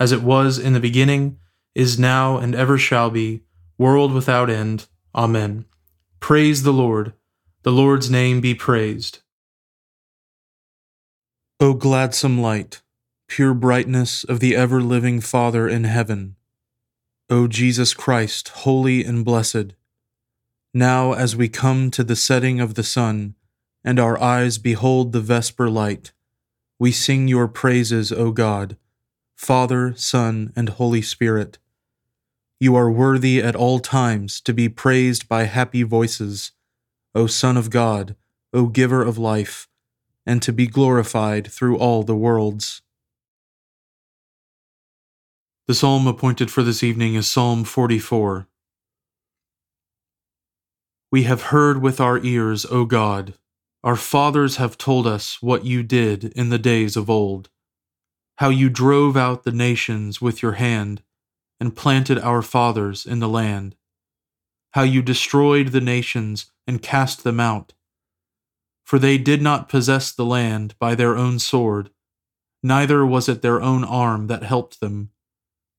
as it was in the beginning, is now, and ever shall be, world without end. Amen. Praise the Lord. The Lord's name be praised. O gladsome light, pure brightness of the ever living Father in heaven, O Jesus Christ, holy and blessed, now as we come to the setting of the sun, and our eyes behold the vesper light, we sing your praises, O God Father, Son, and Holy Spirit. You are worthy at all times to be praised by happy voices, O Son of God, O Giver of life, and to be glorified through all the worlds. The psalm appointed for this evening is Psalm 44. We have heard with our ears, O God. Our fathers have told us what you did in the days of old how you drove out the nations with your hand and planted our fathers in the land, how you destroyed the nations and cast them out. For they did not possess the land by their own sword, neither was it their own arm that helped them,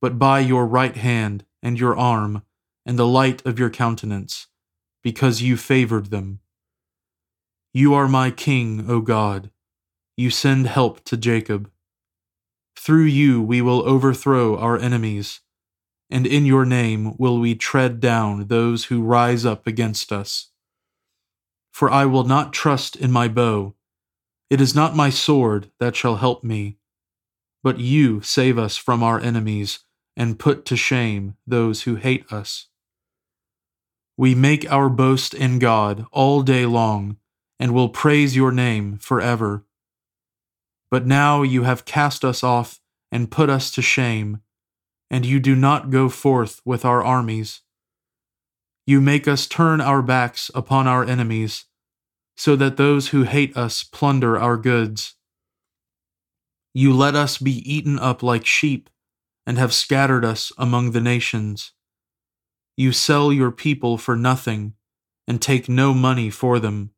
but by your right hand and your arm and the light of your countenance, because you favored them. You are my king, O God. You send help to Jacob. Through you we will overthrow our enemies, and in your name will we tread down those who rise up against us. For I will not trust in my bow. It is not my sword that shall help me, but you save us from our enemies and put to shame those who hate us. We make our boast in God all day long and will praise your name forever. But now you have cast us off and put us to shame, and you do not go forth with our armies. You make us turn our backs upon our enemies, so that those who hate us plunder our goods. You let us be eaten up like sheep, and have scattered us among the nations. You sell your people for nothing, and take no money for them.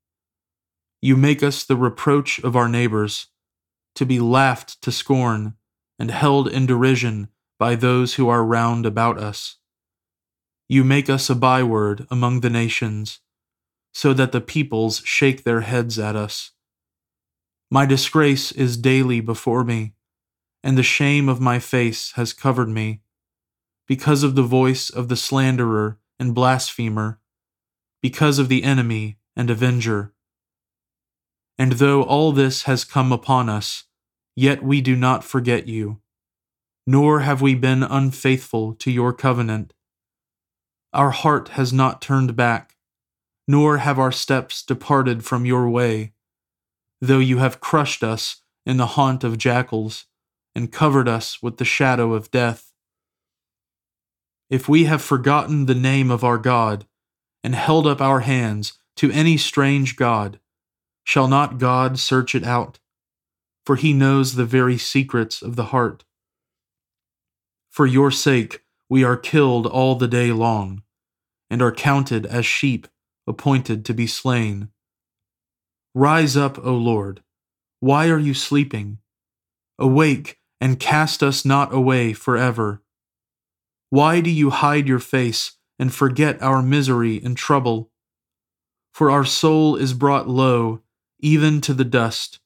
You make us the reproach of our neighbors to be laughed to scorn and held in derision by those who are round about us. You make us a byword among the nations, so that the peoples shake their heads at us. My disgrace is daily before me, and the shame of my face has covered me, because of the voice of the slanderer and blasphemer, because of the enemy and avenger. And though all this has come upon us, yet we do not forget you. nor have we been unfaithful to your covenant. Our heart has not turned back, nor have our steps departed from your way, though you have crushed us in the haunt of jackals and covered us with the shadow of death. If we have forgotten the name of our God and held up our hands to any strange God, shall not God search it out? For he knows the very secrets of the heart. For your sake we are killed all the day long, and are counted as sheep appointed to be slain. Rise up, O Lord. Why are you sleeping? Awake and cast us not away forever. Why do you hide your face and forget our misery and trouble? For our soul is brought low, even to the dust.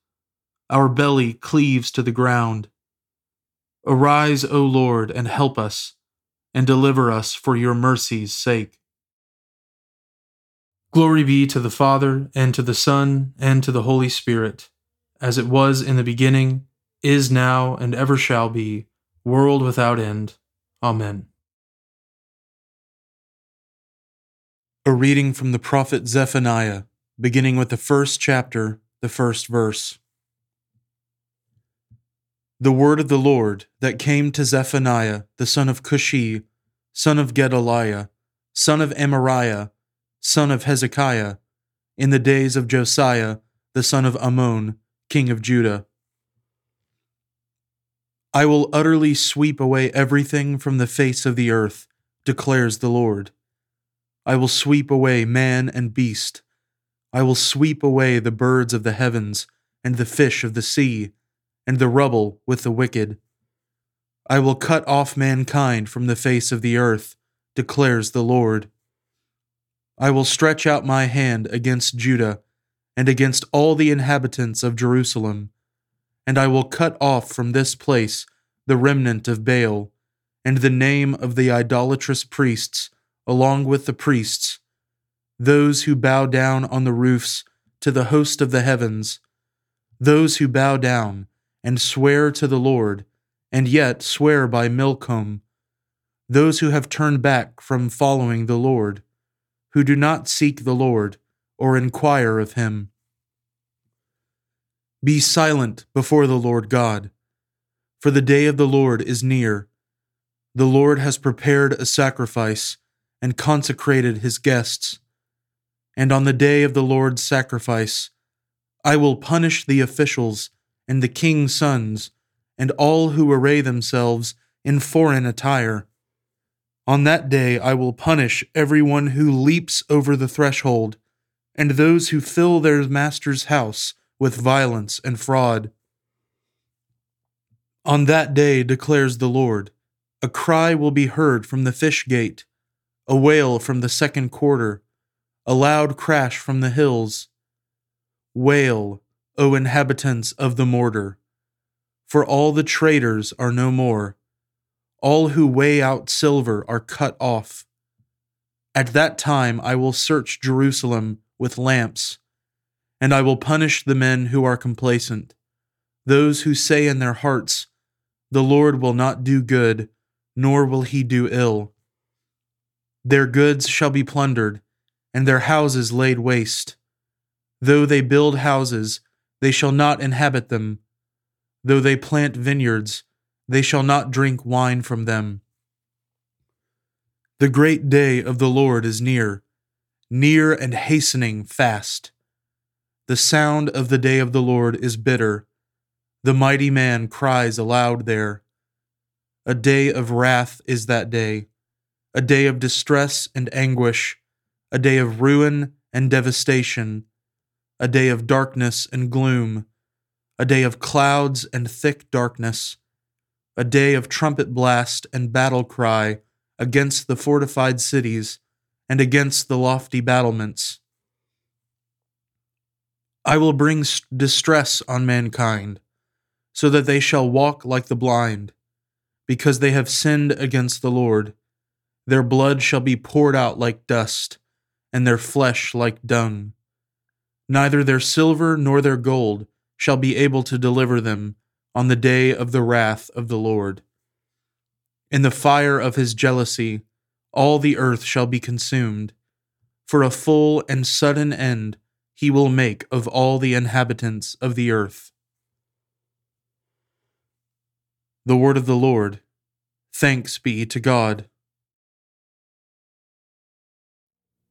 Our belly cleaves to the ground. Arise, O Lord, and help us, and deliver us for your mercy's sake. Glory be to the Father, and to the Son, and to the Holy Spirit, as it was in the beginning is now, and ever shall be, world without end. Amen. A reading from the prophet Zephaniah, beginning with the first chapter, the first verse. The word of the Lord that came to Zephaniah, the son of Cushi, son of Gedaliah, son of Amariah, son of Hezekiah, in the days of Josiah, the son of Amon, king of Judah I will utterly sweep away everything from the face of the earth, declares the Lord. I will sweep away man and beast. I will sweep away the birds of the heavens, and the fish of the sea, and the rubble with the wicked. I will cut off mankind from the face of the earth, declares the Lord. I will stretch out my hand against Judah and against all the inhabitants of Jerusalem and I will cut off from this place the remnant of Baal, and the name of the idolatrous priests, along with the priests, those who bow down on the roofs to the host of the heavens, those who bow down and swear to the Lord, and yet swear by Milcom, those who have turned back from following the Lord, who do not seek the Lord or inquire of him. Be silent before the Lord God, for the day of the Lord is near. The Lord has prepared a sacrifice and consecrated his guests. And on the day of the Lord's sacrifice, I will punish the officials and the king's sons and all who array themselves in foreign attire. On that day I will punish everyone who leaps over the threshold, and those who fill their master's house with violence and fraud. On that day, declares the Lord, a cry will be heard from the fish gate, a wail from the second quarter, a loud crash from the hills. Wail, O inhabitants of the mortar, for all the traders are no more. All who weigh out silver are cut off. At that time I will search Jerusalem with lamps and I will punish the men who are complacent, those who say in their hearts, The Lord will not do good, nor will he do ill. Their goods shall be plundered, and their houses laid waste. Though they build houses, they shall not inhabit them. Though they plant vineyards, they shall not drink wine from them. The great day of the Lord is near, near and hastening fast. The sound of the day of the Lord is bitter. The mighty man cries aloud there. A day of wrath is that day, a day of distress and anguish, a day of ruin and devastation, a day of darkness and gloom, a day of clouds and thick darkness, a day of trumpet blast and battle cry against the fortified cities and against the lofty battlements I will bring distress on mankind, so that they shall walk like the blind, because they have sinned against the Lord. Their blood shall be poured out like dust, and their flesh like dung. Neither their silver nor their gold shall be able to deliver them on the day of the wrath of the Lord. In the fire of his jealousy, all the earth shall be consumed. For a full and sudden end he will make of all the inhabitants of the earth. The word of the Lord. Thanks be to God.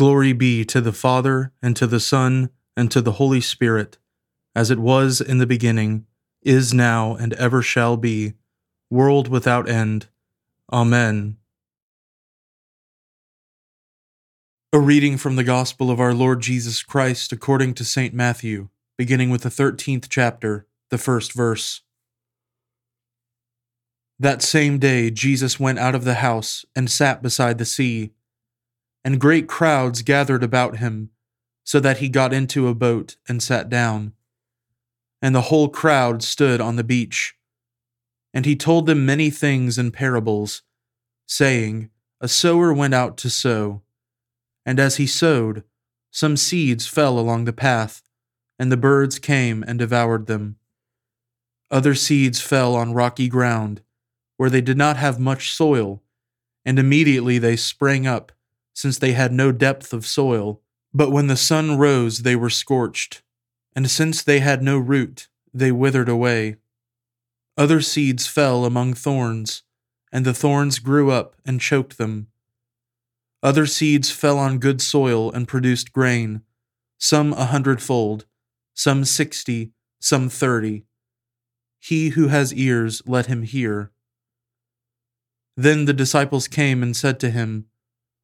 Glory be to the Father, and to the Son, and to the Holy Spirit, as it was in the beginning, is now, and ever shall be, world without end. Amen. A reading from the Gospel of our Lord Jesus Christ according to St. Matthew, beginning with the 13th chapter, the first verse. That same day Jesus went out of the house and sat beside the sea and great crowds gathered about him, so that he got into a boat and sat down. And the whole crowd stood on the beach. And he told them many things in parables, saying, A sower went out to sow. And as he sowed, some seeds fell along the path, and the birds came and devoured them. Other seeds fell on rocky ground, where they did not have much soil, and immediately they sprang up since they had no depth of soil. But when the sun rose, they were scorched, and since they had no root, they withered away. Other seeds fell among thorns, and the thorns grew up and choked them. Other seeds fell on good soil and produced grain, some a hundredfold, some sixty, some thirty. He who has ears, let him hear. Then the disciples came and said to him,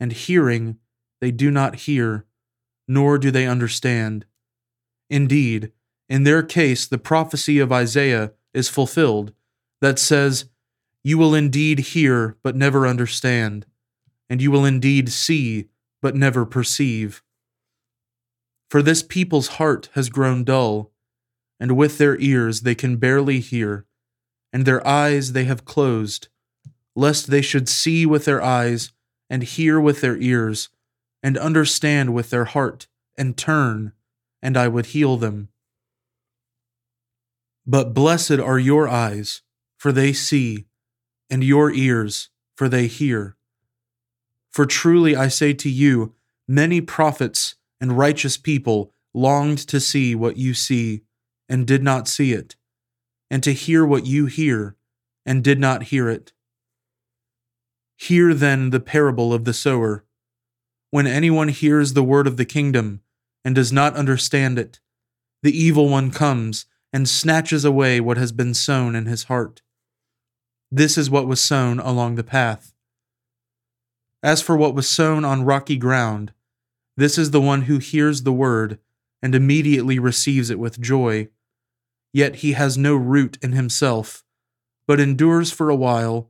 and hearing they do not hear, nor do they understand. Indeed, in their case, the prophecy of Isaiah is fulfilled that says, You will indeed hear, but never understand, and you will indeed see, but never perceive. For this people's heart has grown dull, and with their ears they can barely hear, and their eyes they have closed, lest they should see with their eyes and hear with their ears, and understand with their heart, and turn, and I would heal them. But blessed are your eyes, for they see, and your ears, for they hear. For truly I say to you, many prophets and righteous people longed to see what you see, and did not see it, and to hear what you hear, and did not hear it. Hear then the parable of the sower. When anyone hears the word of the kingdom and does not understand it, the evil one comes and snatches away what has been sown in his heart. This is what was sown along the path. As for what was sown on rocky ground, this is the one who hears the word and immediately receives it with joy. Yet he has no root in himself, but endures for a while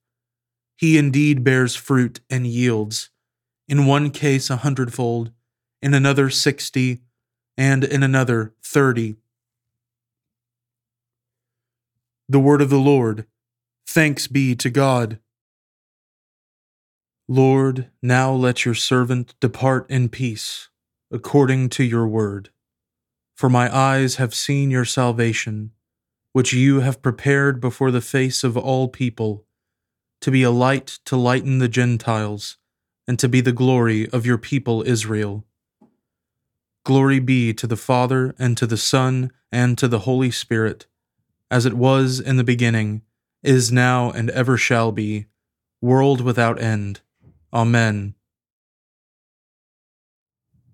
He indeed bears fruit and yields, in one case a hundredfold, in another sixty, and in another thirty. The word of the Lord. Thanks be to God. Lord, now let your servant depart in peace, according to your word. For my eyes have seen your salvation, which you have prepared before the face of all people, to be a light to lighten the Gentiles, and to be the glory of your people Israel. Glory be to the Father, and to the Son, and to the Holy Spirit, as it was in the beginning, is now, and ever shall be, world without end. Amen.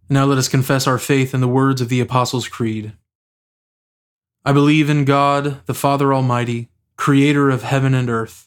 Now let us confess our faith in the words of the Apostles' Creed. I believe in God, the Father Almighty, creator of heaven and earth.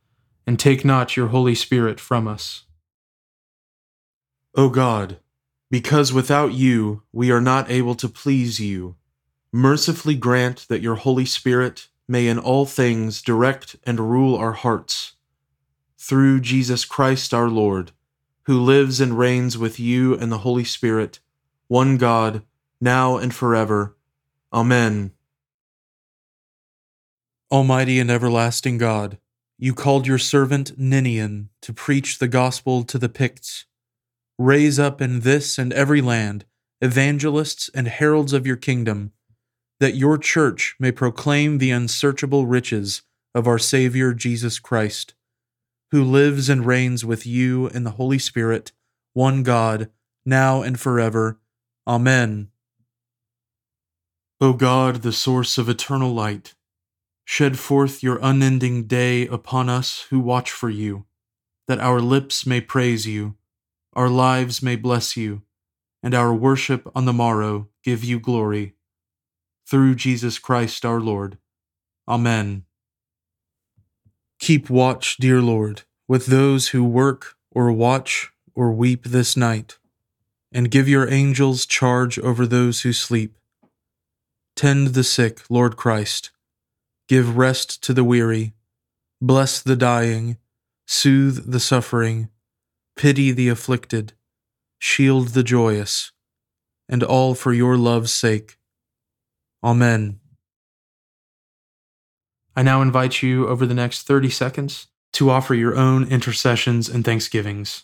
and take not your Holy Spirit from us. O God, because without you we are not able to please you, mercifully grant that your Holy Spirit may in all things direct and rule our hearts. Through Jesus Christ our Lord who lives and reigns with you and the Holy Spirit, one God, now and forever. Amen. Almighty and everlasting God, you called your servant Ninian to preach the gospel to the Picts. Raise up in this and every land evangelists and heralds of your kingdom, that your church may proclaim the unsearchable riches of our Savior Jesus Christ who lives and reigns with you in the Holy Spirit, one God, now and forever. Amen. O God, the source of eternal light, shed forth your unending day upon us who watch for you, that our lips may praise you, our lives may bless you, and our worship on the morrow give you glory. Through Jesus Christ our Lord. Amen. Keep watch, dear Lord, with those who work or watch or weep this night, and give your angels charge over those who sleep. Tend the sick, Lord Christ. Give rest to the weary. Bless the dying. Soothe the suffering. Pity the afflicted. Shield the joyous. And all for your love's sake. Amen. I now invite you over the next 30 seconds to offer your own intercessions and thanksgivings.